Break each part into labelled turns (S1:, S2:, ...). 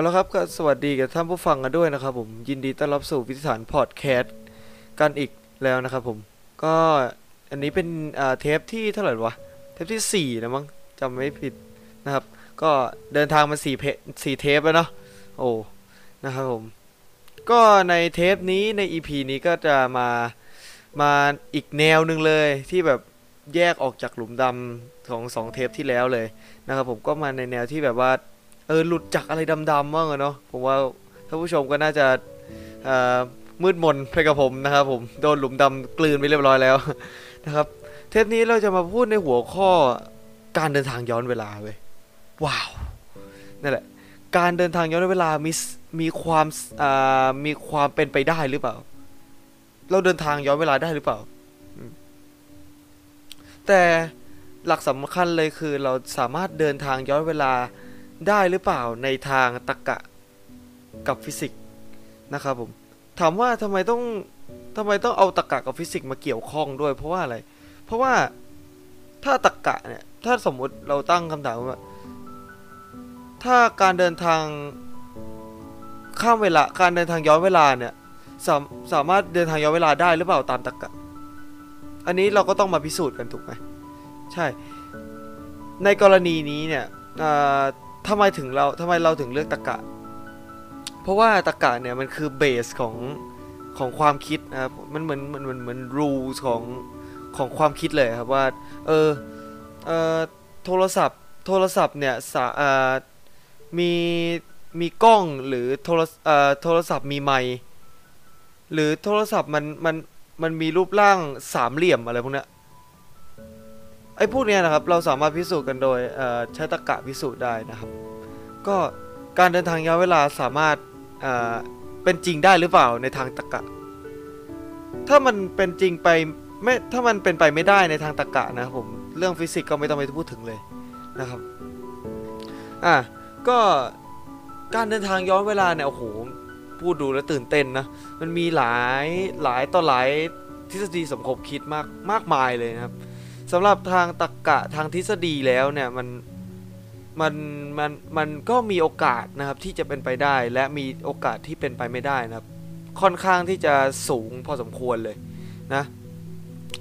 S1: เอาละครับก็สวัสดีกับท่านผู้ฟังกันด้วยนะครับผมยินดีต้อนรับสู่วิทยสารพอดแคสต์กันอีกแล้วนะครับผมก็อันนี้เป็นเทปที่เท่าไหร่วะเทปที่สี่นะมั้งจำไม่ผิดนะครับ ก็เดินทางมาสี่เพสี่เทปแล้วเนาะโอ้นะครับผมก็ในเทปนี้ใน EP นี้ก็จะมามาอีกแนวหนึ่งเลยที่แบบแยกออกจากหลุมดำของสองเทปที่แล้วเลยนะครับผมก็มาในแนวที่แบบว่า เออหลุดจากอะไรดำๆบ้างอะเนาะผมว่าท่านผู้ชมก็น่าจะมืดมนไปกับผมนะครับผมโดนหลุมดำกลืนไปเรียบร้อยแล้วนะครับ เทปนี้เราจะมาพูดในหัวข้อการเดินทางย้อนเวลาเว้ยว้าวนั่นแหละ การเดินทางย้อนเวลามีมีความมีความเป็นไปได้หรือเปล่า เราเดินทางย้อนเวลาได้หรือเปล่า แต่หลักสำคัญเลยคือเราสามารถเดินทางย้อนเวลา ได้หรือเปล่าในทางตรรกะกับฟิสิกส์นะครับผมถามว่าทำไมต้องทำไมต้องเอาตรรกะกับฟิสิกส์มาเกี่ยวข้องด้วย เพราะว่าอะไร เพราะว่าถ้าตรรกะเนี่ยถ้าสมมุติเราตั้งคำถามว่า ถ้าการเดินทางข้ามเวลาการเดินทางย้อนเวลาเนี่ยสามสามารถเดินทางย้อนเวลาได้หรือเปล่าตามตรรกะ อันนี้เราก็ต้องมาพิสูจน์กันถูกไหมใช่ ในกรณีนี้เนี่ยอ่า ทำไมถึงเราทำไมเราถึงเลือกตะกะ เพราะว่าตะกะเนี่ยมันคือเบสของของความคิดนะครับ มันเหมือนมันเหมือนเหมือน rules ของของความคิดเลยครับว่า เออเออโทรศัพท์ โทรศัพท์เนี่ยสาอ่ามีมีกล้องหรือโทรเอ่อโทรศัพท์มีไมค์หรือโทรศัพท์มันมันมันมีรูปร่างสามเหลี่ยมอะไรพวกเนี้ย ไอ้พวกเนี้ยนะครับเราสามารถพิสูจน์กันโดยใช้ตรรกะพิสูจน์ได้นะครับ ก็การเดินทางย้อนเวลาสามารถเป็นจริงได้หรือเปล่าในทางตรรกะ ถ้ามันเป็นจริงไปไม่ถ้ามันเป็นไปไม่ได้ในทางตรรกะนะครับผมเรื่องฟิสิกส์ก็ไม่ต้องไปพูดถึงเลยนะครับอะก็การเดินทางย้อนเวลาเนี่ยโอ้โหพูดดูแล้วตื่นเต้นนะมันมีหลายหลายต่อหลายทฤษฎีสมคบคิดมากมากมายเลยนะครับ สำหรับทางตรรกะทางทฤษฎีแล้วเนี่ยมันมันมันมันก็มีโอกาสนะครับที่จะเป็นไปได้และมีโอกาสที่เป็นไปไม่ได้นะครับ ค่อนข้างที่จะสูงพอสมควรเลยนะ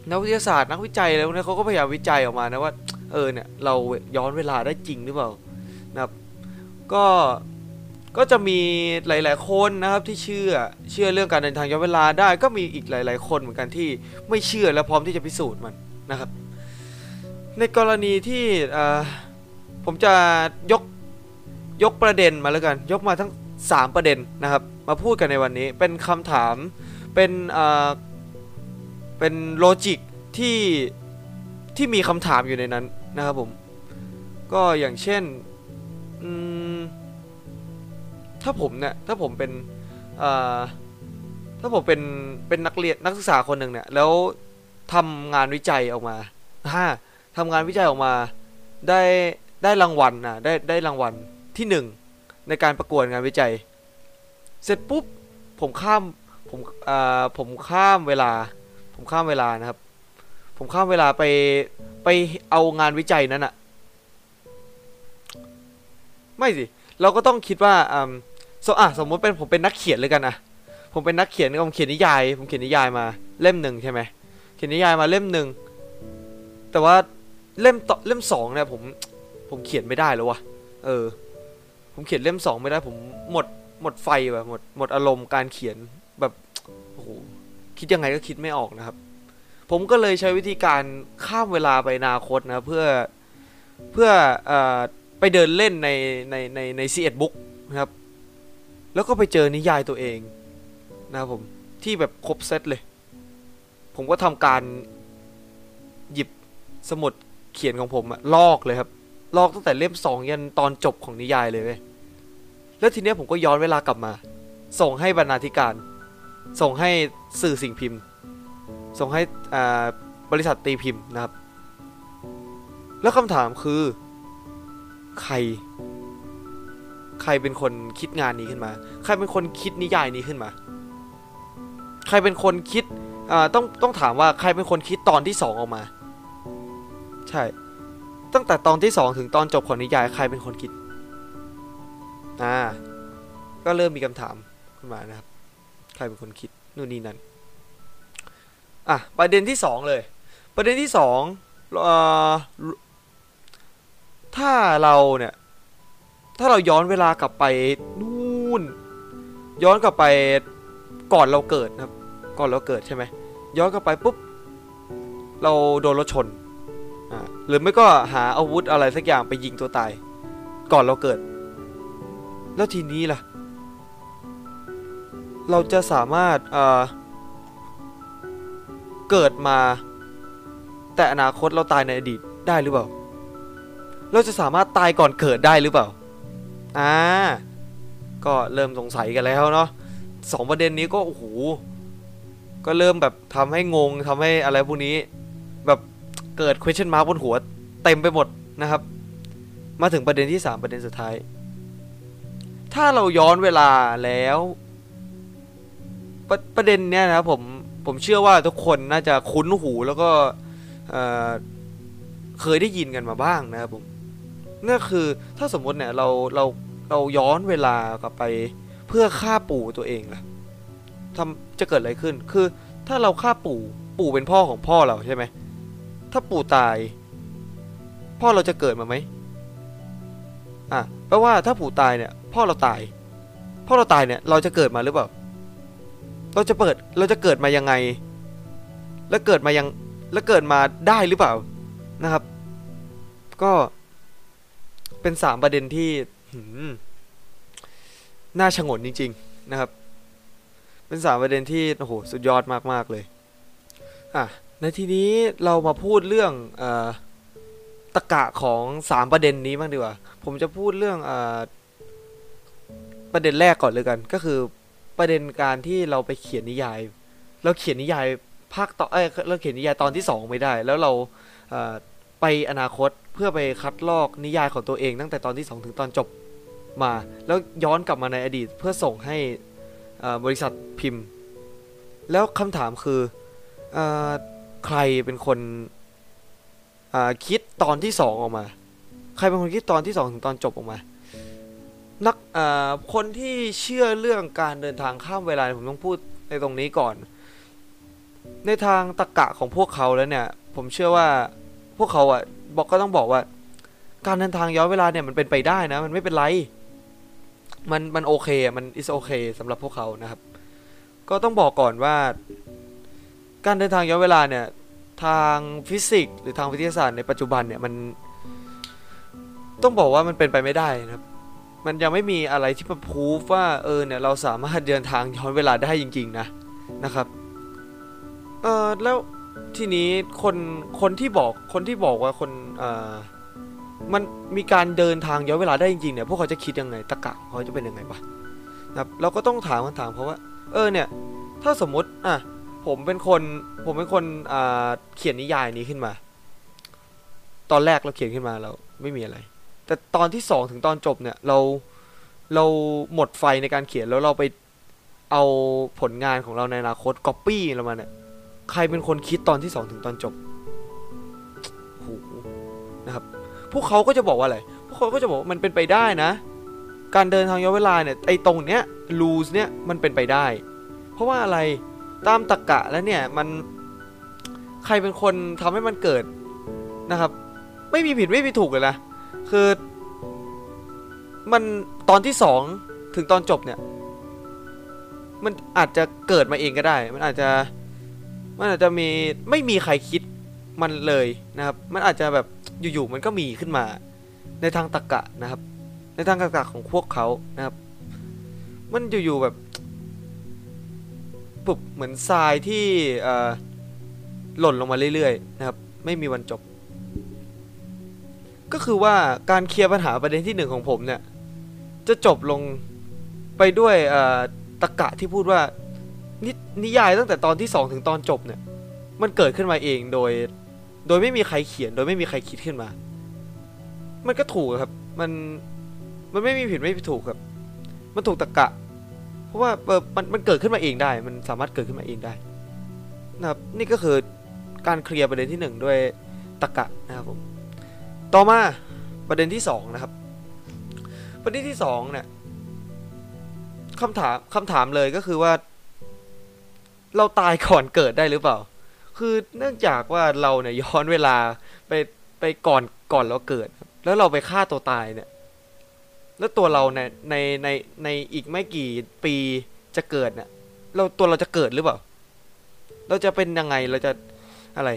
S1: นักวิทยาศาสตร์นักวิจัยแล้วเนี่ยเขาก็พยายามวิจัยออกมานะว่าเออเนี่ยเราย้อนเวลาได้จริงหรือเปล่านะครับ ก็ก็จะมีหลาย ๆ คนนะครับที่เชื่อเชื่อเรื่องการเดินทางย้อนเวลาได้ ก็มีอีกหลาย ๆ คนเหมือนกันที่ไม่เชื่อและพร้อมที่จะพิสูจน์มันนะครับ ในกรณีที่ผมจะยกยกประเด็นมาแล้วกัน ยกมาทั้ง 3 ประเด็นนะครับ มาพูดกันในวันนี้เป็นคำถามเป็นเป็นโลจิกที่ที่มีคำถามอยู่ในนั้นนะครับผม ก็อย่างเช่นถ้าผมเนี่ยถ้าผมเป็นถ้าผมเป็นเป็นนักเรียนนักศึกษาคนหนึ่งเนี่ยแล้วทำงานวิจัยออกมาฮ่า ทำงานวิจัยออกมาได้ได้รางวัลนะได้ได้รางวัลที่หนึ่งในการประกวดงานวิจัย เสร็จปุ๊บผมข้ามผมอ่าผมข้ามเวลา ผมข้ามเวลานะครับ ผมข้ามเวลาไปไปเอางานวิจัยนั้นอะไม่สิ เราก็ต้องคิดว่าอ่าสอะสมมติเป็นผมเป็นนักเขียนเลยกันอะผมเป็นนักเขียนผมเขียนนิยาย ผมเขียนนิยายมาเล่มหนึ่งใช่ไหมเขียนนิยายมาเล่มหนึ่งแต่ว่า เล่มต่อเล่มสองเนี่ยผมผมเขียนไม่ได้แล้ววะเออ ผมเขียนเล่มสองไม่ได้ ผมหมดหมดไฟแบบหมดหมดอารมณ์การเขียนแบบโอ้โหคิดยังไงก็คิดไม่ออกนะครับ ผมก็เลยใช้วิธีการข้ามเวลาไปนาคตนะเพื่อเพื่ออไปเดินเล่นในในในในซีเอ็ดบุ๊กนะครับ แล้วก็ไปเจอนิยายตัวเองนะครับผมที่แบบครบเซตเลย ผมก็ทำการหยิบสมุด ขียนของผมอะลอกเลยครับ ลอกตั้งแต่เล่มสองยันตอนจบของนิยายเลยเว้ยแล้วทีเนี้ยผมก็ย้อนเวลากลับมา ส่งให้บรรณาธิการ ส่งให้สื่อสิ่งพิมพ์ ส่งให้อ่าบริษัทตีพิมพ์นะครับ แล้วคำถามคือ ใคร ใครเป็นคนคิดงานนี้ขึ้นมา ใครเป็นคนคิดนิยายนี้ขึ้นมา ใครเป็นคนคิดอ่าต้องต้องถามว่าใครเป็นคนคิดตอนที่สองออกมา ใช่ ตั้งแต่ตอนที่สองถึงตอนจบของนิยายใครเป็นคนคิด อ่า ก็เริ่มมีคำถามขึ้นมานะครับ ใครเป็นคนคิดนู่นนี่นั่น อะ ประเด็นที่สองเลย ประเด็นที่สองถ้าเราเนี่ย ถ้าเราย้อนเวลากลับไปนู่น ย้อนกลับไปก่อนเราเกิดนะครับ ก่อนเราเกิดใช่ไหม ย้อนกลับไปปุ๊บ เราโดนรถชน หรือไม่ก็หาอาวุธอะไรสักอย่างไปยิงตัวตาย ก่อนเราเกิด แล้วทีนี้ล่ะ เราจะสามารถเเกิดมา แต่อนาคตเราตายในอดีตได้หรือเปล่า เราจะสามารถตายก่อนเกิดได้หรือเปล่าอ่าก็เริ่มสงสัยกันแล้วเนาะสองประเด็นนี้ก็โอ้โหก็เริ่มแบบทำให้งงทำให้อะไรพวกนี้ เกิด question mark บนหัวเต็มไปหมดนะครับ มาถึงประเด็นที่ 3 ประเด็นสุดท้าย ถ้าเราย้อนเวลาแล้วประประเด็นเนี้ยนะครับผมผมเชื่อว่าทุกคนน่าจะคุ้นหูแล้วก็เเคยได้ยินกันมาบ้างนะครับผมนั่นคือถ้าสมมติเนี่ยเราเราเราย้อนเวลากลับไปเพื่อฆ่าปู่ตัวเองล่ะทำจะเกิดอะไรขึ้น คือถ้าเราฆ่าปู่ปู่เป็นพ่อของพ่อเราใช่ไหม ถ้าปู่ตาย พ่อเราจะเกิดมาไหมอะแปลว่าถ้าปู่ตายเนี่ย พ่อเราตาย พ่อเราตายเนี่ย เราจะเกิดมาหรือเปล่า เราจะเปิดเราจะเกิดมายังไง แล้วเกิดมายังแล้วเกิดมาได้หรือเปล่านะครับ ก็เป็นสามประเด็นที่น่าชงนจริง ๆ นะครับ เป็นสามประเด็นที่โอ้โหสุดยอดมากๆเลย อะ ในทีนี้เรามาพูดเรื่องอตะกะของสามประเด็นนี้บ้างดีกว่า ผมจะพูดเรื่องอประเด็นแรกก่อนเลยกัน ก็คือประเด็นการที่เราไปเขียนนิยาย เราเขียนนิยายภาคต่อเอ้เราเขียนนิยายตอนที่สองไม่ได้ แล้วเราไปอนาคตเพื่อไปคัดลอกนิยายของตัวเอง ตั้งแต่ตอนที่สองถึงตอนจบมา แล้วย้อนกลับมาในอดีตเพื่อส่งให้บริษัทพิมพ์ แล้วคำถามคืออ ใครเป็นคนคิดตอนที่สองออกมา ใครเป็นคนคิดตอนที่สองถึงตอนจบออกมา นักคนที่เชื่อเรื่องการเดินทางข้ามเวลาผมต้องพูดในตรงนี้ก่อน ในทางตรกกะของพวกเขาแล้วเนี่ย ผมเชื่อว่าพวกเขาอะบอกก็ต้องบอกว่า การเดินทางย้อนเวลาเนี่ยมันเป็นไปได้นะ มันไม่เป็นไร มันมันโอเคมัน is โอเคสำหรับพวกเขานะครับ ก็ต้องบอกก่อนว่า การเดินทางย้อนเวลาเนี่ยทางฟิสิกส์หรือทางวิทยาศาสตร์ในปัจจุบันเนี่ยมันต้องบอกว่ามันเป็นไปไม่ได้นะครับ มันยังไม่มีอะไรที่มาพูฟว่าเออเนี่ยเราสามารถเดินทางย้อนเวลาได้จริง ๆ นะนะครับเออแล้วทีนี้คนคนที่บอกคนที่บอกว่าคนเออมันมีการเดินทางย้อนเวลาได้จริงๆเนี่ยพวกเขาจะคิดยังไงตะกะของเขาจะเป็นยังไงวะนะครับเราก็ต้องถามคำถามเพราะว่า เออเนี่ยถ้าสมมติอะ ผมเป็นคนผมเป็นคนอ่าเขียนนิยายนี้ขึ้นมา ตอนแรกเราเขียนขึ้นมาเราไม่มีอะไร แต่ตอนที่สองถึงตอนจบเนี่ย เราเราหมดไฟในการเขียนแล้วเราไปเอาผลงานของเราในอนาคตก๊อปปี้เรามาเนี่ยใครเป็นคนคิดตอนที่สองถึงตอนจบโหนะครับ พวกเขาก็จะบอกว่าอะไร พวกเขาก็จะบอกมันเป็นไปได้นะ การเดินทางย้อนเวลาเนี่ยไอ้ตรงเนี้ยลูสเนี่ยมันเป็นไปได้ เพราะว่าอะไร ตามตรกกะแล้วเนี่ยมันใครเป็นคนทำให้มันเกิดนะครับ ไม่มีผิดไม่มีถูกเลยนะคือมันตอนที่สองถึงตอนจบเนี่ย มันอาจจะเกิดมาเองก็ได้ มันอาจจะมันอาจจะมีไม่มีใครคิดมันเลยนะครับ มันอาจจะแบบอยู่ๆมันก็มีขึ้นมา ในทางตรรกะนะครับ ในทางตรรกะของพวกเขานะครับ มันอยู่ๆแบบ ปุบเหมือนทรายที่หล่นลงมาเรื่อยๆนะครับ ไม่มีวันจบ ก็คือว่าการเคลียร์ปัญหาประเด็นที่หนึ่งของผมเนี่ย จะจบลงไปด้วยตรรกะที่พูดว่านินิยายตั้งแต่ตอนที่2ถึงตอนจบเนี่ย มันเกิดขึ้นมาเองโดย โดยไม่มีใครเขียน โดยไม่มีใครคิดขึ้นมา มันก็ถูกครับ มันมันไม่มีผิดไม่มีถูกครับ มันถูกตะกะ เพราะว่าเออมันมันเกิดขึ้นมาเองได้ มันสามารถเกิดขึ้นมาเองได้นะครับนี่ก็คือการเคลียร์ประเด็นที่หนึ่งด้วยตะกะนะครับผมต่อมาประเด็นที่สองนะครับประเด็นที่สองเนี่ยคำถามคำถามเลยก็คือว่า เราตายก่อนเกิดได้หรือเปล่า คือเนื่องจากว่าเราเนี่ยย้อนเวลาไปไปก่อนก่อนเราเกิด แล้วเราไปฆ่าตัวตายเนี่ย แล้วตัวเราในในในในอีกไม่กี่ปีจะเกิดเนี่ยเราตัวเราจะเกิดหรือเปล่า เราจะเป็นยังไงเราจะอะไร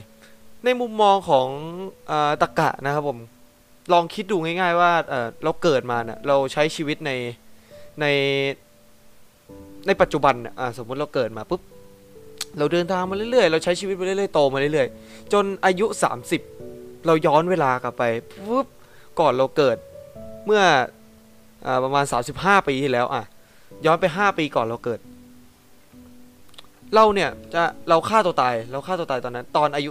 S1: ในมุมมองของอตะกะนะครับผม ลองคิดดูง่าย ๆ ว่าเอ่อเราเกิดมาเนี่ยเราใช้ชีวิตในในในปัจจุบันอ่าสมมติเราเกิดมาปุ๊บเราเดินทางมาเรื่อยๆ เราใช้ชีวิตมาเรื่อยๆ โตมาเรื่อยๆ จนอายุ 30 เราย้อนเวลากลับไปปุ๊บก่อนเราเกิดเมื่อ ประมาณ 35 ปีที่แล้วอะย้อนไป 5 ปีก่อนเราเกิด เราเนี่ยจะเราฆ่าตัวตายเราฆ่าตัวตายตอนนั้น ตอนอายุ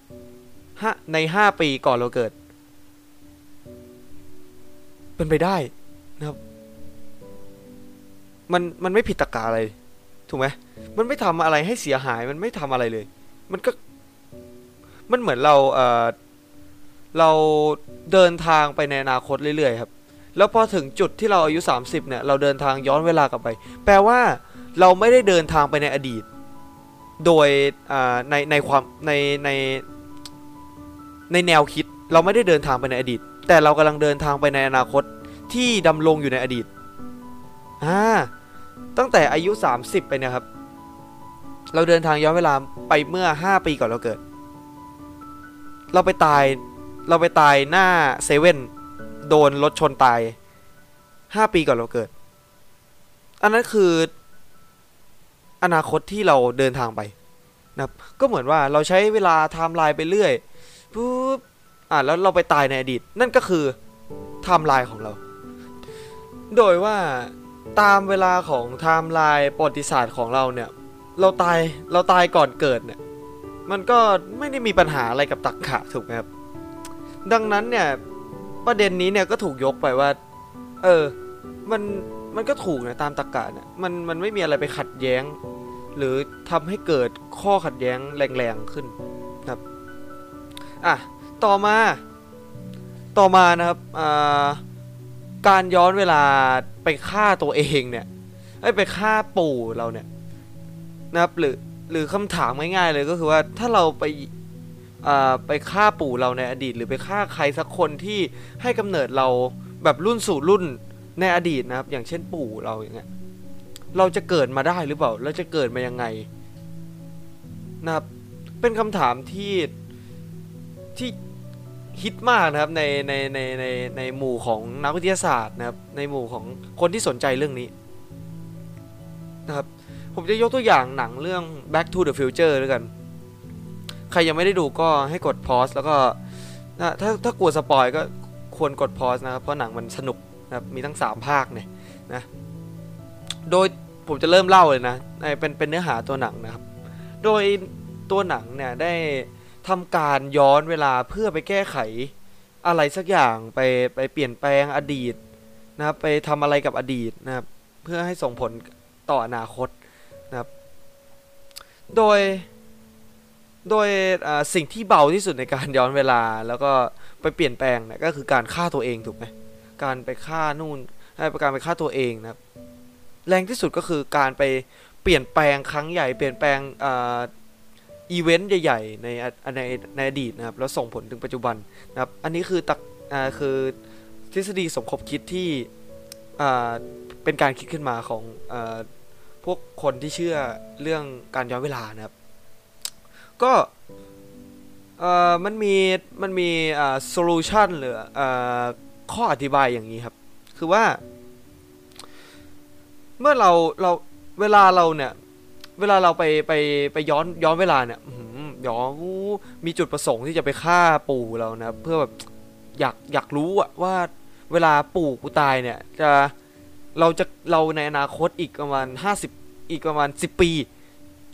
S1: 30ห้าใน 5 ปีก่อนเราเกิด เป็นไปได้นะครับ มันมันไม่ผิดตรรกะอะไร ถูกไหมมันไม่ทำอะไรให้เสียหายมันไม่ทำอะไรเลย มันก็มันเหมือนเราเออเราเดินทางไปในอนาคตเรื่อยๆครับ แล้วพอถึงจุดที่เราอายุ 30เนี่ยเราเดินทางย้อนเวลากลับไป แปลว่าเราไม่ได้เดินทางไปในอดีต โดยในในความในในในแนวคิดเราไม่ได้เดินทางไปในอดีต แต่เรากำลังเดินทางไปในอนาคตที่ดำรงอยู่ในอดีตอ่าตั้งแต่อายุ 30 ไปเนี่ยครับ เราเดินทางย้อนเวลาไปเมื่อ 5 ปีก่อนเราเกิด เราไปตายเราไปตายหน้าเซเว่น โดนรถชนตาย5ปีก่อนเราเกิด อันนั้นคือ อนาคตที่เราเดินทางไปนะครับก็เหมือนว่าเราใช้เวลาไทม์ไลน์ไปเรื่อยปุ๊บอะแล้วเราไปตายในอดีต นั่นก็คือไทม์ไลน์ของเรา โดยว่าตามเวลาของไทม์ไลน์ประวัติศาสตร์ของเราเนี่ย เราตายเราตายก่อนเกิดเนี่ย มันก็ไม่ได้มีปัญหาอะไรกับตรรกะถูกไหมครับ ดังนั้นเนี่ย ประเด็นนี้เนี่ยก็ถูกยกไปว่า เออ มันมันก็ถูกนะตามตรรกะเนี่ยมันมันไม่มีอะไรไปขัดแย้ง หรือทำให้เกิดข้อขัดแย้งแรงๆขึ้นนะครับอะต่อมา ต่อมานะครับอ่าการย้อนเวลาไปฆ่าตัวเองเนี่ยไปฆ่าปู่เราเนี่ยนะครับหรือหรือคำถามง่ายๆเลยก็คือว่าถ้าเราไป ไปฆ่าปู่เราในอดีต หรือไปฆ่าใครสักคนที่ให้กำเนิดเราแบบรุ่นสู่รุ่นในอดีตนะครับ อย่างเช่นปู่เราอย่างเงี้ยเราจะเกิดมาได้หรือเปล่าเราจะเกิดมายังไงนะครับเป็นคำถามที่ที่ฮิตมากนะครับในในในในในหมู่ของนักวิทยาศาสตร์นะครับในหมู่ของคนที่สนใจเรื่องนี้นะครับผมจะยกตัวอย่างหนังเรื่อง Back to the Future ด้วยกัน ใครยังไม่ได้ดูก็ให้กดพอสแล้วก็นะถ้าถ้ากลัวสปอยก็ควรกดพอสนะครับเพราะหนังมันสนุกนะครับมีทั้ง 3 ภาคเนี่ยนะโดยผมจะเริ่มเล่าเลยนะในเป็นเป็นเนื้อหาตัวหนังนะครับ โดยตัวหนังเนี่ยได้ทำการย้อนเวลาเพื่อไปแก้ไขอะไรสักอย่างไปไปเปลี่ยนแปลงอดีตนะครับไปทำอะไรกับอดีตนะครับเพื่อให้ส่งผลต่ออนาคตนะครับ โดย โดยสิ่งที่เบาที่สุดในการย้อนเวลาแล้วก็ไปเปลี่ยนแปลงเนี่ยก็คือการฆ่าตัวเองถูกไหมการไปฆ่านู่นให้การไปฆ่าตัวเองนะแรงที่สุดก็คือการไปเปลี่ยนแปลงครั้งใหญ่เปลี่ยนแปลงอีเวนต์ใหญ่ๆในในในอดีตนะครับแล้วส่งผลถึงปัจจุบันนะครับอันนี้คือตักคือทฤษฎีสมคบคิดที่เป็นการคิดขึ้นมาของอพวกคนที่เชื่อเรื่องการย้อนเวลานะครับ ก็เอ่อมันมีมันมีอ่าโซลูชันหรืออ่าข้ออธิบายอย่างนี้ครับ คือว่า เมื่อเราเราเวลาเราเนี่ย เวลาเราไปไปไปย้อนย้อนเวลาเนี่ยหือย้อนมีจุดประสงค์ที่จะไปฆ่าปู่เรานะเพื่อแบบอยากอยากรู้อะว่าเวลาปู่กูตายเนี่ย จะเราจะเราในอนาคตอีกประมาณ50อีกประมาณ10ปี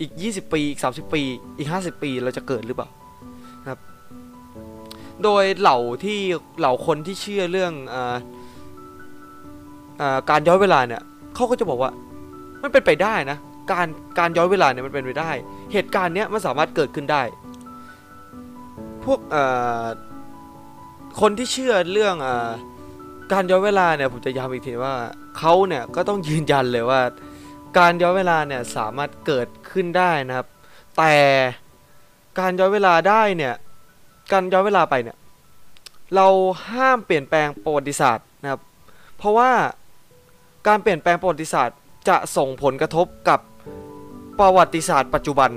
S1: อีก 20 ปี อีก 30 ปี อีก 50 ปีเราจะเกิดหรือเปล่าครับ โดยเหล่าที่เหล่าคนที่เชื่อเรื่องอาอ่าการย้อนเวลาเนี่ยเขาก็จะบอกว่ามันเป็นไปได้นะ การการย้อนเวลาเนี่ยมันเป็นไปได้ เหตุการณ์เนี้ยมันสามารถเกิดขึ้นได้ พวกคนที่เชื่อเรื่องอการย้อนเวลาเนี่ยผมจะย้ำอีกทีว่าเขาเนี่ยก็ต้องยืนยันเลยว่า การย้อนเวลาเนี่ยสามารถเกิดขึ้นได้นะครับ แต่การย้อนเวลาได้เนี่ยการย้อนเวลาไปเนี่ยเราห้ามเปลี่ยนแปลงประวัติศาสตร์นะครับ เพราะว่าการเปลี่ยนแปลงประวัติศาสตร์ จะส่งผลกระทบกับประวัติศาสตร์ ปัจจุบัน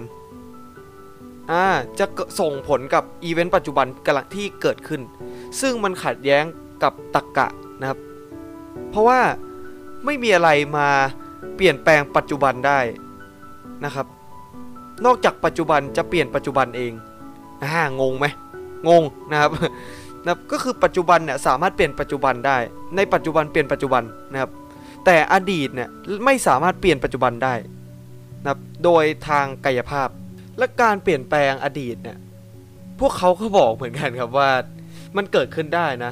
S1: อ่าจะส่งผลกับอีเวนต์ปัจจุบันกำลังที่เกิดขึ้น ซึ่งมันขัดแย้งกับตรรกกะนะครับ เพราะว่าไม่มีอะไรมา เปลี่ยนแปลงปัจจุบันได้นะครับ นอกจากปัจจุบันจะเปลี่ยนปัจจุบันเองอ่างงไหมงงนะครับนะบก็คือปัจจุบันเนี่ยสามารถเปลี่ยนปัจจุบันได้ ในปัจจุบันเปลี่ยนปัจจุบันนะครับ แต่อดีตเนี่ยไม่สามารถเปลี่ยนปัจจุบันได้นะครับโดยทางกายภาพ และการเปลี่ยนแปลงอดีตเนี่ยพวกเขาก็บอกเหมือนกันครับว่ามันเกิดขึ้นได้นะ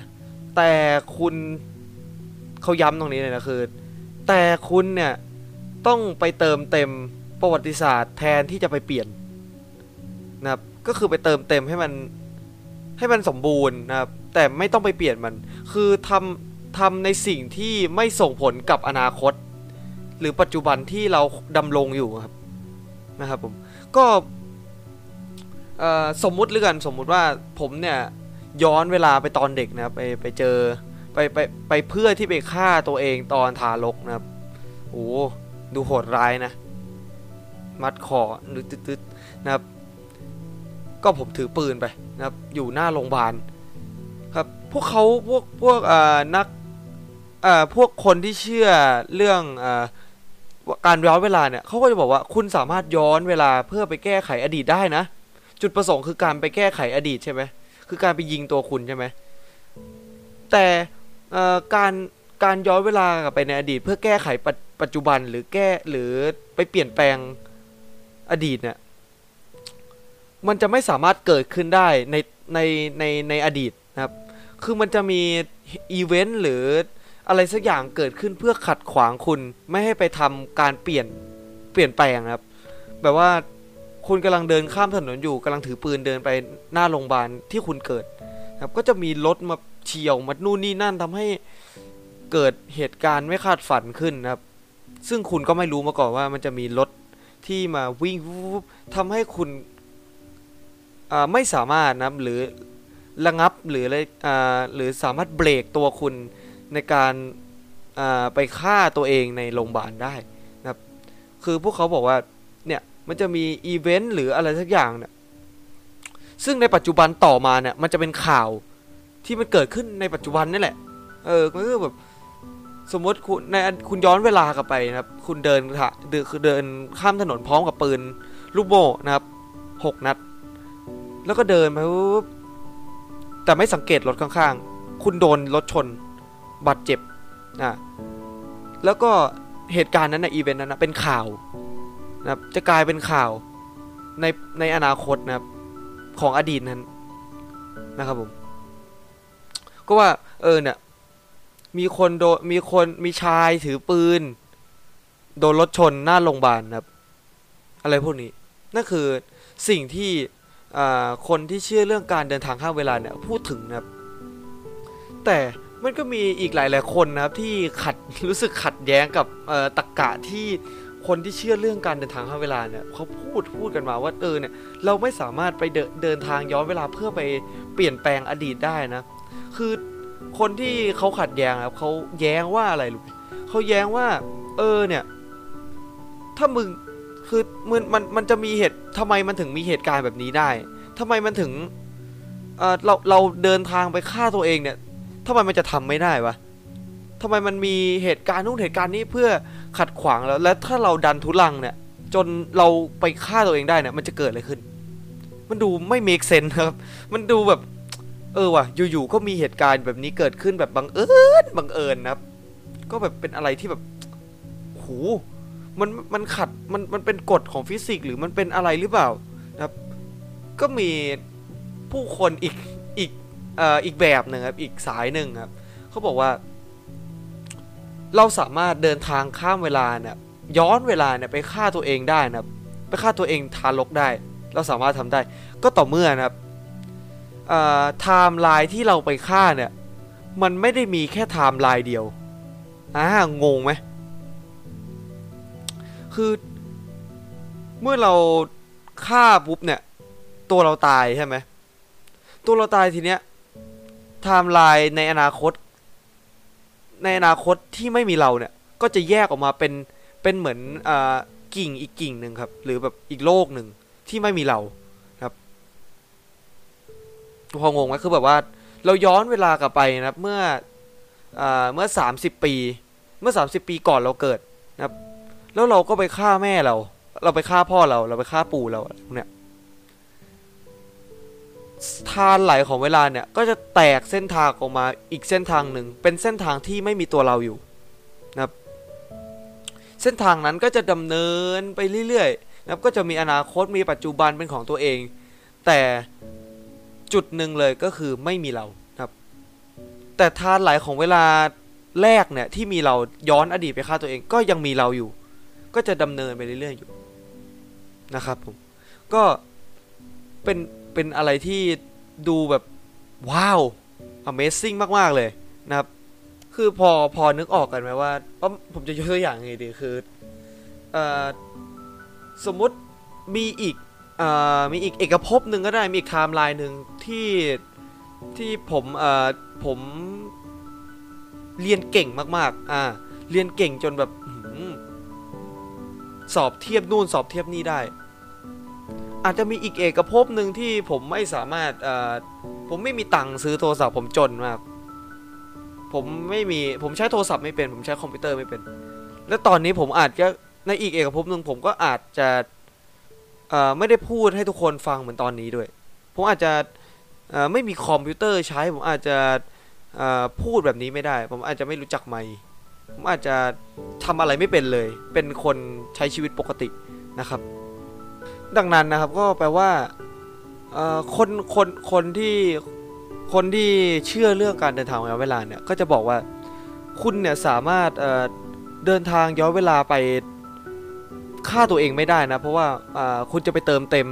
S1: แต่คุณเขาย้ำตรงนี้เลยนะคือ แต่คุณเนี่ยต้องไปเติมเต็มประวัติศาสตร์แทนที่จะไปเปลี่ยนนะครับก็คือไปเติมเต็มให้มันให้มันสมบูรณ์นะครับแต่ไม่ต้องไปเปลี่ยนมัน คือทำทำในสิ่งที่ไม่ส่งผลกับอนาคต หรือปัจจุบันที่เราดำรงอยู่ครับนะครับผมก็สมมุติเรื่องสมมุติว่าผมเนี่ยย้อนเวลาไปตอนเด็กนะครับไปไปเจอ ไปไปไปเพื่อที่ไปฆ่าตัวเองตอนทารกนะครับโอ้ดูโหดร้ายนะ มัดคอหรือตึ๊ดๆนะครับ ก็ผมถือปืนไปนะครับ อยู่หน้าโรงพยาบาลครับ พวกเขาพวกพวกเอ่อนักเอ่อพวกคนที่เชื่อเรื่องเอ่อการย้อนเวลาเนี่ยเขาก็จะบอกว่าคุณสามารถย้อนเวลาเพื่อไปแก้ไขอดีตได้นะ จุดประสงค์คือการไปแก้ไขอดีตใช่ไหมคือการไปยิงตัวคุณใช่ไหมแต่ การการย้อนเวลากลับไปในอดีต เพื่อแก้ไขปัจปัจจุบันหรือแก้หรือไปเปลี่ยนแปลงอดีตเนี่ยมันจะไม่สามารถเกิดขึ้นได้ในในในในอดีตนะครับ คือมันจะมีอีเวนต์หรืออะไรสักอย่างเกิดขึ้นเพื่อขัดขวางคุณไม่ให้ไปทำการเปลี่ยนเปลี่ยนแปลงครับ แบบว่าคุณกำลังเดินข้ามถนนอยู่กำลังถือปืนเดินไปหน้าโรงพยาบาลที่คุณเกิดครับ ก็จะมีรถมา เฉียวมานู่นนี่นั่นทำให้เกิดเหตุการณ์ไม่คาดฝันขึ้นนะครับ ซึ่งคุณก็ไม่รู้มาก่อนว่ามันจะมีรถที่มาวิ่งวูบทำให้คุณไม่สามารถนะหรือระงับหรืออะไรหรือสามารถเบรกตัวคุณในการไปฆ่าตัวเองในโรงพยาบาลได้นะครับ คือพวกเขาบอกว่าเนี่ยมันจะมีอีเวนต์หรืออะไรสักอย่างเนี่ยซึ่งในปัจจุบันต่อมาเนี่ยมันจะเป็นข่าว ที่มันเกิดขึ้นในปัจจุบันนี่แหละ เออก็คือแบบ สมมติคุณในคุณย้อนเวลากลับไปนะครับ คุณเดินค่ะเดินคือเดินข้ามถนนพร้อมกับปืนลูกโม่นะครับหกนัด แล้วก็เดินไปปุ๊บแต่ไม่สังเกตรถข้างๆ คุณโดนรถชนบาดเจ็บอะแล้วก็เหตุการณ์นั้นนะอีเวนต์นั้นนะเป็นข่าวนะครับจะกลายเป็นข่าวในในอนาคตนะครับของอดีตนั้นนะครับผม ก็ว่า เออเนี่ยมีคนโดนมีคนมีชายถือปืน โดนรถชนหน้าโรงพยาบาลนะครับ อะไรพวกนี้นั่นคือสิ่งที่คนที่เชื่อเรื่องการเดินทางข้ามเวลาเนี่ยพูดถึงนะครับ แต่มันก็มีอีกหลาย ๆ คนนะครับที่ขัดรู้สึกขัดแย้งกับตรกกะที่คนที่เชื่อเรื่องการเดินทางข้ามเวลาเนี่ยเขาพูดพูดกันมาว่าเออเนี่ยเราไม่สามารถไปเดเดินทางย้อนเวลาเพื่อไปเปลี่ยนแปลงอดีตได้นะ คือคนที่เขาขัดแย้งครับเขาแย้งว่าอะไรรู้ไหมเขาแย้งว่า เออเนี่ย ถ้ามึงคือมันมันมันจะมีเหตุทำไมมันถึงมีเหตุการณ์แบบนี้ได้ทำไมมันถึงเออเราเราเดินทางไปฆ่าตัวเองเนี่ยทำไมมันจะทำไม่ได้วะทำไมมันมีเหตุการณ์นู่นเหตุการณ์นี้เพื่อขัดขวางแล้ว และถ้าเราดันทุลังเนี่ย จนเราไปฆ่าตัวเองได้เนี่ย มันจะเกิดอะไรขึ้น มันดูไม่เมคเซนครับ มันดูแบบ เออว่ะอยู่ๆก็มีเหตุการณ์แบบนี้เกิดขึ้นแบบบังเอิญบังเอิญนะครับ ก็แบบเป็นอะไรที่แบบโหมันมันขัดมันมันเป็นกฎของฟิสิกส์หรือมันเป็นอะไรหรือเปล่านะครับ ก็มีผู้คนอีกอีกเอ่ออีกแบบหนึ่งครับอีกสายหนึ่งครับเขาบอกว่า เราสามารถเดินทางข้ามเวลาเนี่ยย้อนเวลาเนี่ยไปฆ่าตัวเองได้นะครับ ไปฆ่าตัวเองทารกได้ เราสามารถทำได้ ก็ต่อเมื่อนะครับ ไทม์ไลน์ที่เราไปฆ่าเนี่ย มันไม่ได้มีแค่ไทม์ไลน์เดียวอ่างงไหมคือเมื่อเราฆ่าปุ๊บเนี่ย ตัวเราตายใช่ไหมตัวเราตายทีเนี้ยไทม์ไลน์ในอนาคต ในอนาคตที่ไม่มีเราเนี่ย ก็จะแยกออกมาเป็นเป็นเหมือนอ่ากิ่งอีกกิ่งหนึ่งครับ หรือแบบอีกโลกหนึ่งที่ไม่มีเรา พองงไหมคือแบบว่า เราย้อนเวลากลับไปนะครับ เมื่ออ่าเมื่อสามสิบปี เมื่อสามสิบปีก่อนเราเกิดนะครับ แล้วเราก็ไปฆ่าแม่เรา เราไปฆ่าพ่อเรา เราไปฆ่าปู่เราเนี่ยทานไหลของเวลาเนี่ย ก็จะแตกเส้นทางออกมาอีกเส้นทางหนึ่ง เป็นเส้นทางที่ไม่มีตัวเราอยู่นะครับ เส้นทางนั้นก็จะดำเนินไปเรื่อยๆนะครับก็จะมีอนาคตมีปัจจุบันเป็นของตัวเอง แต่ จุดหนึ่งเลยก็คือไม่มีเราครับ แต่ทานไหลของเวลาแรกเนี่ยที่มีเราย้อนอดีตไปฆ่าตัวเองก็ยังมีเราอยู่ ก็จะดำเนินไปเรื่อยๆอยู่นะครับผมก็เป็นเป็นอะไรที่ดูแบบว้าว Amazing มาก ๆ เลยนะครับ คือพอพอนึกออกกันไหมว่าผมจะยกตัวอย่างไงดีคืออสมมติมีอีก มีอีกเอกภพหนึ่งก็ได้มีไทม์ไลน์หนึ่งที่ที่ผมเอ่อผมเรียนเก่งมากๆ อ่า เรียนเก่งจนแบบสอบเทียบนู่นสอบเทียบนี่ได้ อาจจะมีอีกเอกภพหนึ่งที่ผมไม่สามารถเอ่อผมไม่มีตังค์ซื้อโทรศัพท์ผมจนมาก ผมไม่มีผมใช้โทรศัพท์ไม่เป็น ผมใช้คอมพิวเตอร์ไม่เป็น แล้วตอนนี้ผมอาจจะในอีกเอกภพหนึ่งผมก็อาจจะ ไม่ได้พูดให้ทุกคนฟังเหมือนตอนนี้ด้วย ผมอาจจะไม่มีคอมพิวเตอร์ใช้ ผมอาจจะพูดแบบนี้ไม่ได้ ผมอาจจะไม่รู้จักไมค์ผมอาจจะทำอะไรไม่เป็นเลย เป็นคนใช้ชีวิตปกตินะครับ ดังนั้นนะครับก็แปลว่าคนคนคนที่คนที่เชื่อเรื่องการเดินทางระยะเวลาเนี่ยก็จะบอกว่าคุณเนี่ยสามารถเดินทางย้อนเวลาไป ฆ่าตัวเองไม่ได้นะ เพราะว่าคุณจะไปเติมเต็ม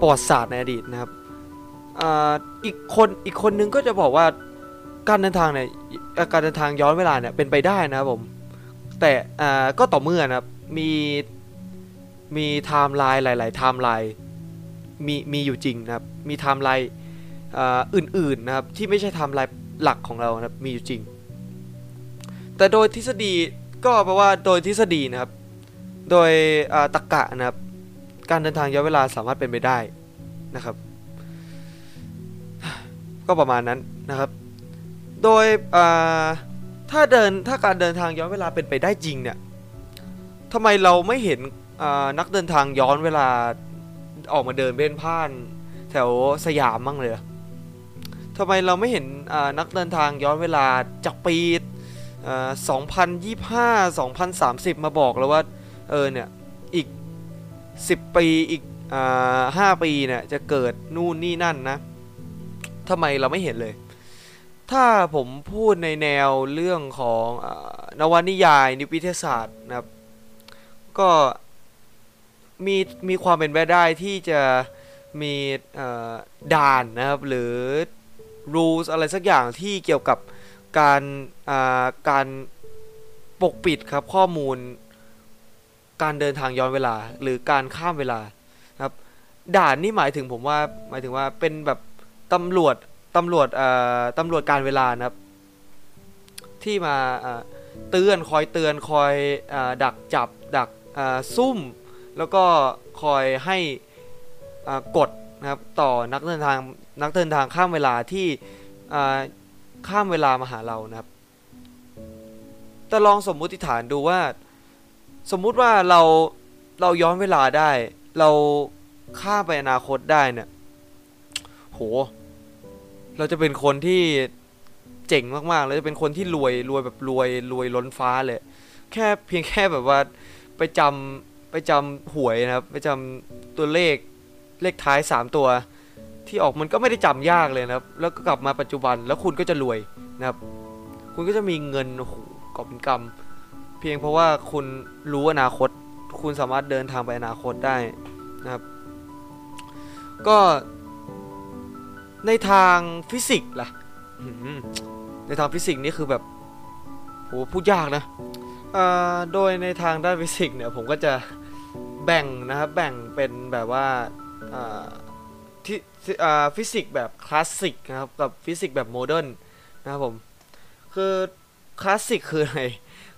S1: ประวัติศาสตร์ในอดีตนะครับอีกคนอีกคนนึงก็จะบอกว่าการเดินทางเนี่ยการเดินทางย้อนเวลาเนี่ยเป็นไปได้นะครับผม แต่ก็ต่อเมื่อนะครับมีมีไทม์ไลน์หลายๆไทม์ไลน์มีมีอยู่จริงนะครับ มีไทม์ไลน์อื่นๆนะครับที่ไม่ใช่ไทม์ไลน์หลักของเรานะครับมีอยู่จริง แต่โดยทฤษฎีก็แปลว่าโดยทฤษฎีนะครับ โดยตรรกะนะครับ การเดินทางย้อนเวลาสามารถเป็นไปได้นะครับ ก็ประมาณนั้นนะครับ โดยถ้าเดินถ้าการเดินทางย้อนเวลาเป็นไปได้จริงเนี่ยทำไมเราไม่เห็นนักเดินทางย้อนเวลาออกมาเดินเบ้นพ่าน แถวสยามบ้างเลยอทำไมเราไม่เห็นนักเดินทางย้อนเวลาจากปีอ่า2025 2030 มาบอกแล้วว่า เออเนี่ยอีก 10 ปีอีกอ่า5ปีเนี่ยจะเกิดนู่นนี่นั่นนะทำไมเราไม่เห็นเลย ถ้าผมพูดในแนวเรื่องของอานวนิยายนิวิทยาศาสตร์นะครับ ก็มีมีความเป็นไปได้ที่จะมีอ่อด่านนะครับ หรือ rules อะไรสักอย่างที่เกี่ยวกับการอ่าการปกปิดครับข้อมูล การเดินทางย้อนเวลา หรือการข้ามเวลาครับด่านนี่หมายถึงผมว่าหมายถึงว่าเป็นแบบตำรวจตำรวจเอ่อตำรวจการเวลานะครับ ที่มาเตือนคอยเตือนคอยอดักจับดักซุ่ม แล้วก็คอยให้กฎนะครับต่อนักเดินทางนักเดินทางข้ามเวลาที่ข้ามเวลามาหาเรานะครับแต่ลองสมมุติฐานดูว่า สมมุติว่าเราเราย้อนเวลาได้ เราข้ามไปอนาคตได้เนี่ยโห เราจะเป็นคนที่เจ๋งมากๆแล้วจะเป็นคนที่รวยรวยแบบรวยรวยล้นฟ้าเลย แค่เพียงแค่แบบว่าไปจำไปจำหวยนะครับ ไปจำตัวเลขเลขท้าย 3 ตัว ที่ออกมันก็ไม่ได้จำยากเลยนะครับ แล้วก็กลับมาปัจจุบันแล้วคุณก็จะรวยนะครับ คุณก็จะมีเงินโอ้โหกอบเป็นกำ เพียงเพราะว่าคุณรู้อนาคต คุณสามารถเดินทางไปอนาคตได้นะครับ ก็ในทางฟิสิกส์ล่ะในทางฟิสิกส์นี่คือแบบโหพูดยากนะโดยในทางด้านฟิสิกส์เนี่ยผมก็จะแบ่งนะครับแบ่งเป็นแบบว่าที่ฟิสิกส์แบบคลาสสิกนะครับกับฟิสิกส์แบบโมเดิร์นนะครับผมคือคลาสสิกคืออะไร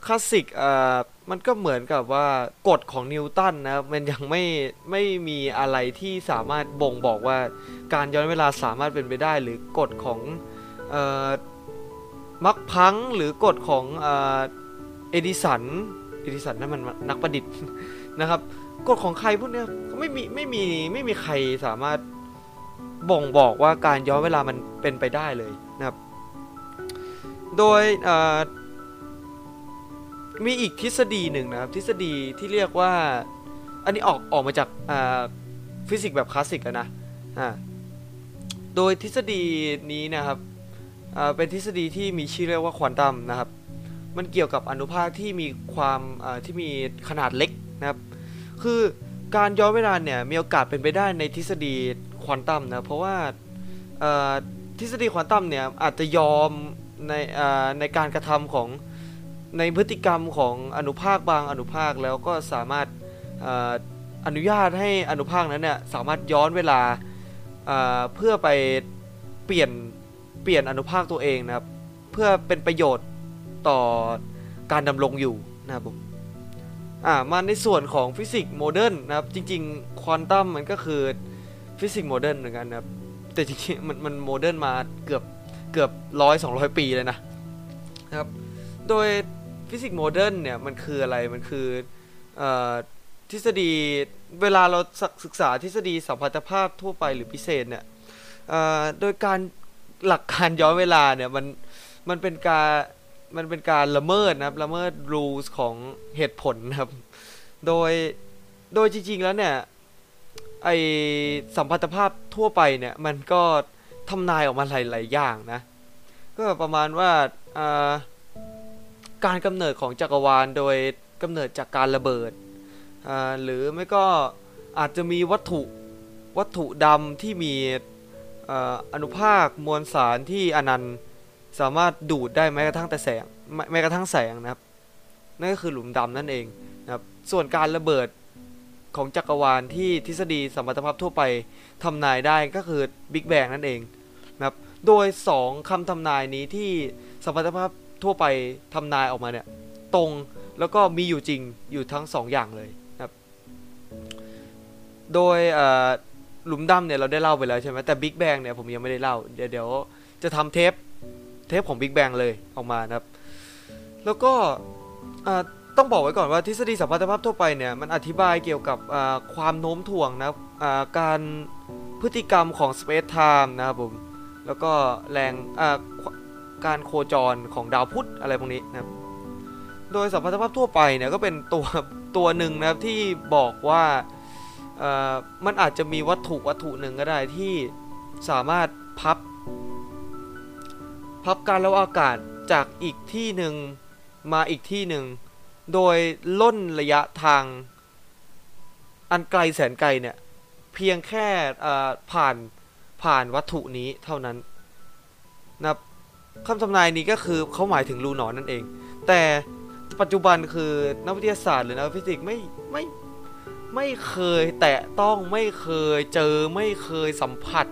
S1: คลาสสิกอ่ามันก็เหมือนกับว่ากฎของนิวตันนะมันยังไม่ไม่มีอะไรที่สามารถบ่งบอกว่าการย้อนเวลาสามารถเป็นไปได้ หรือกฎของเอ่อมักพังหรือกฎของเอดิสันเอดิสันนั่นมันนักประดิษฐ์นะครับกฎของใครพวกเนี้ยก็ไม่มีไม่มีไม่มีใครสามารถบ่งบอกว่าการย้อนเวลามันเป็นไปได้เลยนะครับ โดยเอ่อ มีอีกทฤษฎีหนึ่งนะครับ ทฤษฎีที่เรียกว่า อันนี้ออกออกมาจากฟิสิกส์แบบคลาสสิกอะนะอ่าโดยทฤษฎีนี้นะครับเป็นทฤษฎีที่มีชื่อเรียกว่าควอนตัมนะครับ มันเกี่ยวกับอนุภาคที่มีความที่มีขนาดเล็กนะครับ คือการย้อนเวลาเนี่ยมีโอกาสเป็นไปได้ในทฤษฎีควอนตัมนะเพราะว่าทฤษฎีควอนตัมเนี่ยอาจจะยอมในในการกระทำของ ในพฤติกรรมของอนุภาคบางอนุภาคแล้วก็สามารถอนุญาตให้อนุภาคนั้นเนี่ยสามารถย้อนเวลาอ่าเพื่อไปเปลี่ยนเปลี่ยนอนุภาคตัวเองนะครับ เพื่อเป็นประโยชน์ต่อการดำรงอยู่นะครับผมอ่ามาในส่วนของฟิสิกส์โมเดิร์นนะครับ จริงๆควอนตัมมันก็คือฟิสิกส์โมเดิร์นเหมือนกันนะครับ แต่จริงๆมันมันโมเดิร์นมาเกือบเกือบร้อยสองร้อยปีเลยนะนะครับ โดย ฟิสิกส์โมเดิร์นเนี่ยมันคืออะไรมันคือทฤษฎีเวลาเราศึกษาทฤษฎีสัมพัทธภาพทั่วไปหรือพิเศษเนี่ยโดยการหลักการย้อนเวลาเนี่ยมันมันเป็นการมันเป็นการละเมิดนะครับละเมิด rules ของเหตุผลครับ โดยโดยจริง ๆ แล้วเนี่ยไอสัมพัทธภาพทั่วไปเนี่ยมันก็ทำนายออกมาหลายๆอย่างนะ ก็ประมาณว่าอ่า การกำเนิดของจักรวาลโดยกำเนิดจากการระเบิด หรือไม่ก็อาจจะมีวัตถุวัตถุดำที่มีออนุภาคมวลสารที่อนันต์สามารถดูดได้แม้กระทั่งแต่แสงแม้แม้กระทั่งแสงนะครับนั่นก็คือหลุมดำนั่นเองนะครับส่วนการระเบิดของจักรวาลที่ทฤษฎีสมพัทธภาพทั่วไปทำนายได้ก็คือบิ๊กแบงนั่นเองนะครับโดย 2คำทำนายนี้ที่สมพัทธภาพ ทั่วไปทำนายออกมาเนี่ยตรงแล้วก็มีอยู่จริงอยู่ทั้ง 2ออย่างเลยนะครับ โดยหลุมดำเนี่ยเราได้เล่าไปแล้วใช่ไหมแต่บิ๊กแบงเนี่ยผมยังไม่ได้เล่า เดี๋ยวเดี๋ยวจะทำเทปเทปของบิ๊กแบงเลยออกมานะครับ แล้วก็ต้องบอกไว้ก่อนว่าทฤษฎีสัมพัทธภาพทั่วไปเนี่ยมันอธิบายเกี่ยวกับความโน้มถ่วงนะครับการพฤติกรรมของ Space Time นะครับผมแล้วก็แรง การโคจรของดาวพุธอะไรพวกนี้นะครับ โดยสัมพัทธภาพทั่วไปเนี่ยก็เป็นตัวตัวหนึ่งนะครับที่บอกว่ามันอาจจะมีวัตถุวัตถุหนึ่งก็ได้ที่สามารถพับ พับการแล้วอากาศจากอีกที่หนึ่งมาอีกที่หนึ่ง โดยล่นระยะทาง อันไกลแสนไกลเนี่ย เพียงแค่ผ่านผ่านวัตถุนี้เท่านั้นนะครับ คำทำนายนี้ก็คือเขาหมายถึงรูหนอนนั่นเอง แต่ปัจจุบันคือนักวิทยาศาสตร์หรือนักฟิสิกส์ไม่ไม่ไม่เคยแตะต้องไม่เคยเจอไม่เคยสัมผัส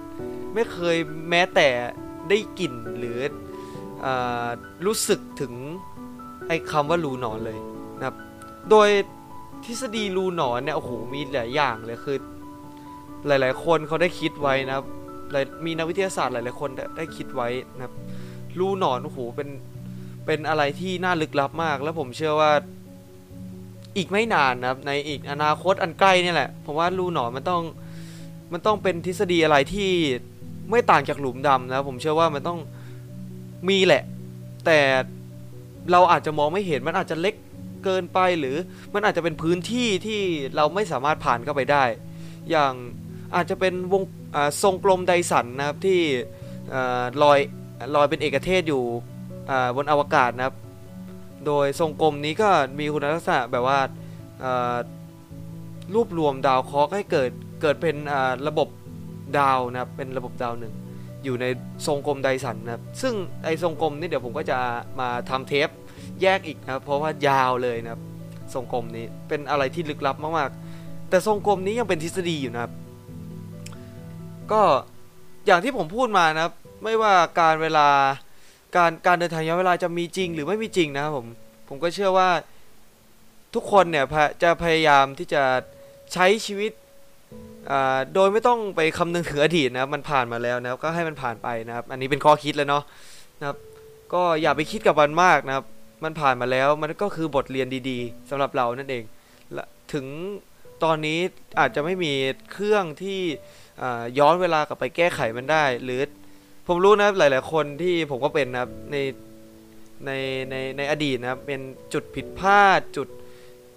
S1: ไม่เคยแม้แต่ได้กลิ่นหรืออารู้สึกถึงไอ้คำว่ารูหนอนเลยนะครับ โดยทฤษฎีรูหนอนเนี่ยโอ้โหมีหลายอย่างเลยคือ หลาย ๆ คนเขาได้คิดไว้นะครับมีนักวิทยาศาสตร์หลาย ๆ คนได้คิดไว้นะครับ รูหนอนโอ้โหเป็นเป็นอะไรที่น่าลึกลับมาก แล้วผมเชื่อว่า อีกไม่นานนะครับ ในอีกอนาคตอันใกล้เนี่ยแหละผมว่ารูหนอนมันต้องมันต้องเป็นทฤษฎีอะไรที่ไม่ต่างจากหลุมดำนะ ผมเชื่อว่ามันต้องมีแหละ แต่เราอาจจะมองไม่เห็นมันอาจจะเล็กเกินไปหรือมันอาจจะเป็นพื้นที่ที่เราไม่สามารถผ่านเข้าไปได้ อย่างอาจจะเป็นวงทรงกลมไดสันนะครับที่อลอย ลอยเป็นเอกเทศอยู่บนอวกาศนะครับ โดยทรงกลมนี้ก็มีคุณลักษณะแบบว่ารวบรวมดาวเคราะห์ให้เกิดเกิดเป็นระบบดาวนะครับเป็นระบบดาวหนึ่งอยู่ในทรงกลมไดสันนะครับซึ่งไอทรงกลมนี่เดี๋ยวผมก็จะมาทำเทปแยกอีกนะครับเพราะว่ายาวเลยนะครับทรงกลมนี้เป็นอะไรที่ลึกลับมากๆ แต่ทรงกลมนี้ยังเป็นทฤษฎีอยู่นะครับ ก็อย่างที่ผมพูดมานะครับ ไม่ว่าการเวลาการการเดินทางย้อนเวลาจะมีจริงหรือไม่มีจริงนะครับผมผมก็เชื่อว่าทุกคนเนี่ยพะจะพยายามที่จะใช้ชีวิตอ่าโดยไม่ต้องไปคำนึงถึงอดีตนะครับมันผ่านมาแล้วนะครับก็ให้มันผ่านไปนะครับ อันนี้เป็นข้อคิดแล้วเนาะนะครับ ก็อย่าไปคิดกับมันมากนะครับ มันผ่านมาแล้วมันก็คือบทเรียนดีๆสำหรับเรานั่นเองและถึงตอนนี้อาจจะไม่มีเครื่องที่อ่าย้อนเวลากลับไปแก้ไขมันได้ หรือ ผมรู้นะครับหลาย ๆ คนที่ผมก็เป็นนะครับในในในในอดีตนะครับ เป็นจุดผิดพลาดจุด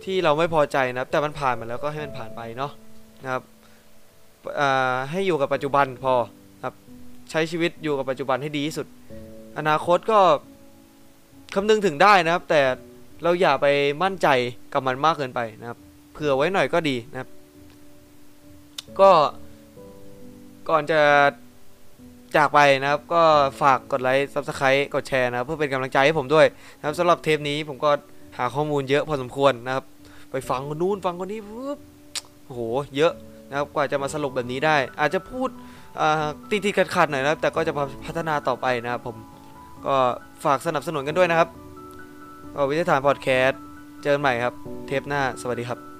S1: ที่เราไม่พอใจนะครับ แต่มันผ่านมาแล้วก็ให้มันผ่านไปเนาะนะครับให้อยู่กับปัจจุบันพอครับใช้ชีวิตอยู่กับปัจจุบันให้ดีที่สุด อนาคตก็คำนึงถึงได้นะครับ แต่เราอย่าไปมั่นใจกับมันมากเกินไปนะครับ เผื่อไว้หน่อยก็ดีนะครับ ก็ก่อนจะ จากไปนะครับ ก็ฝากกดไลค์ subscribe กดแชร์นะครับเพื่อเป็นกำลังใจให้ผมด้วยนะครับสำหรับเทปนี้ผมก็หาข้อมูลเยอะพอสมควรนะครับ ไปฟังคนนู้นฟังคนนี้ปุ๊บโอ้โหเยอะนะครับกว่าจะมาสรุปแบบนี้ได้ อาจจะพูดอ่าติดติดขัดขัดหน่อยนะครับ แต่ก็จะพัฒนาต่อไปนะครับผมก็ฝากสนับสนุนกันด้วยนะครับวิทยาฐานพอดแคสต์เจอกันใหม่ครับ เทปหน้าสวัสดีครับ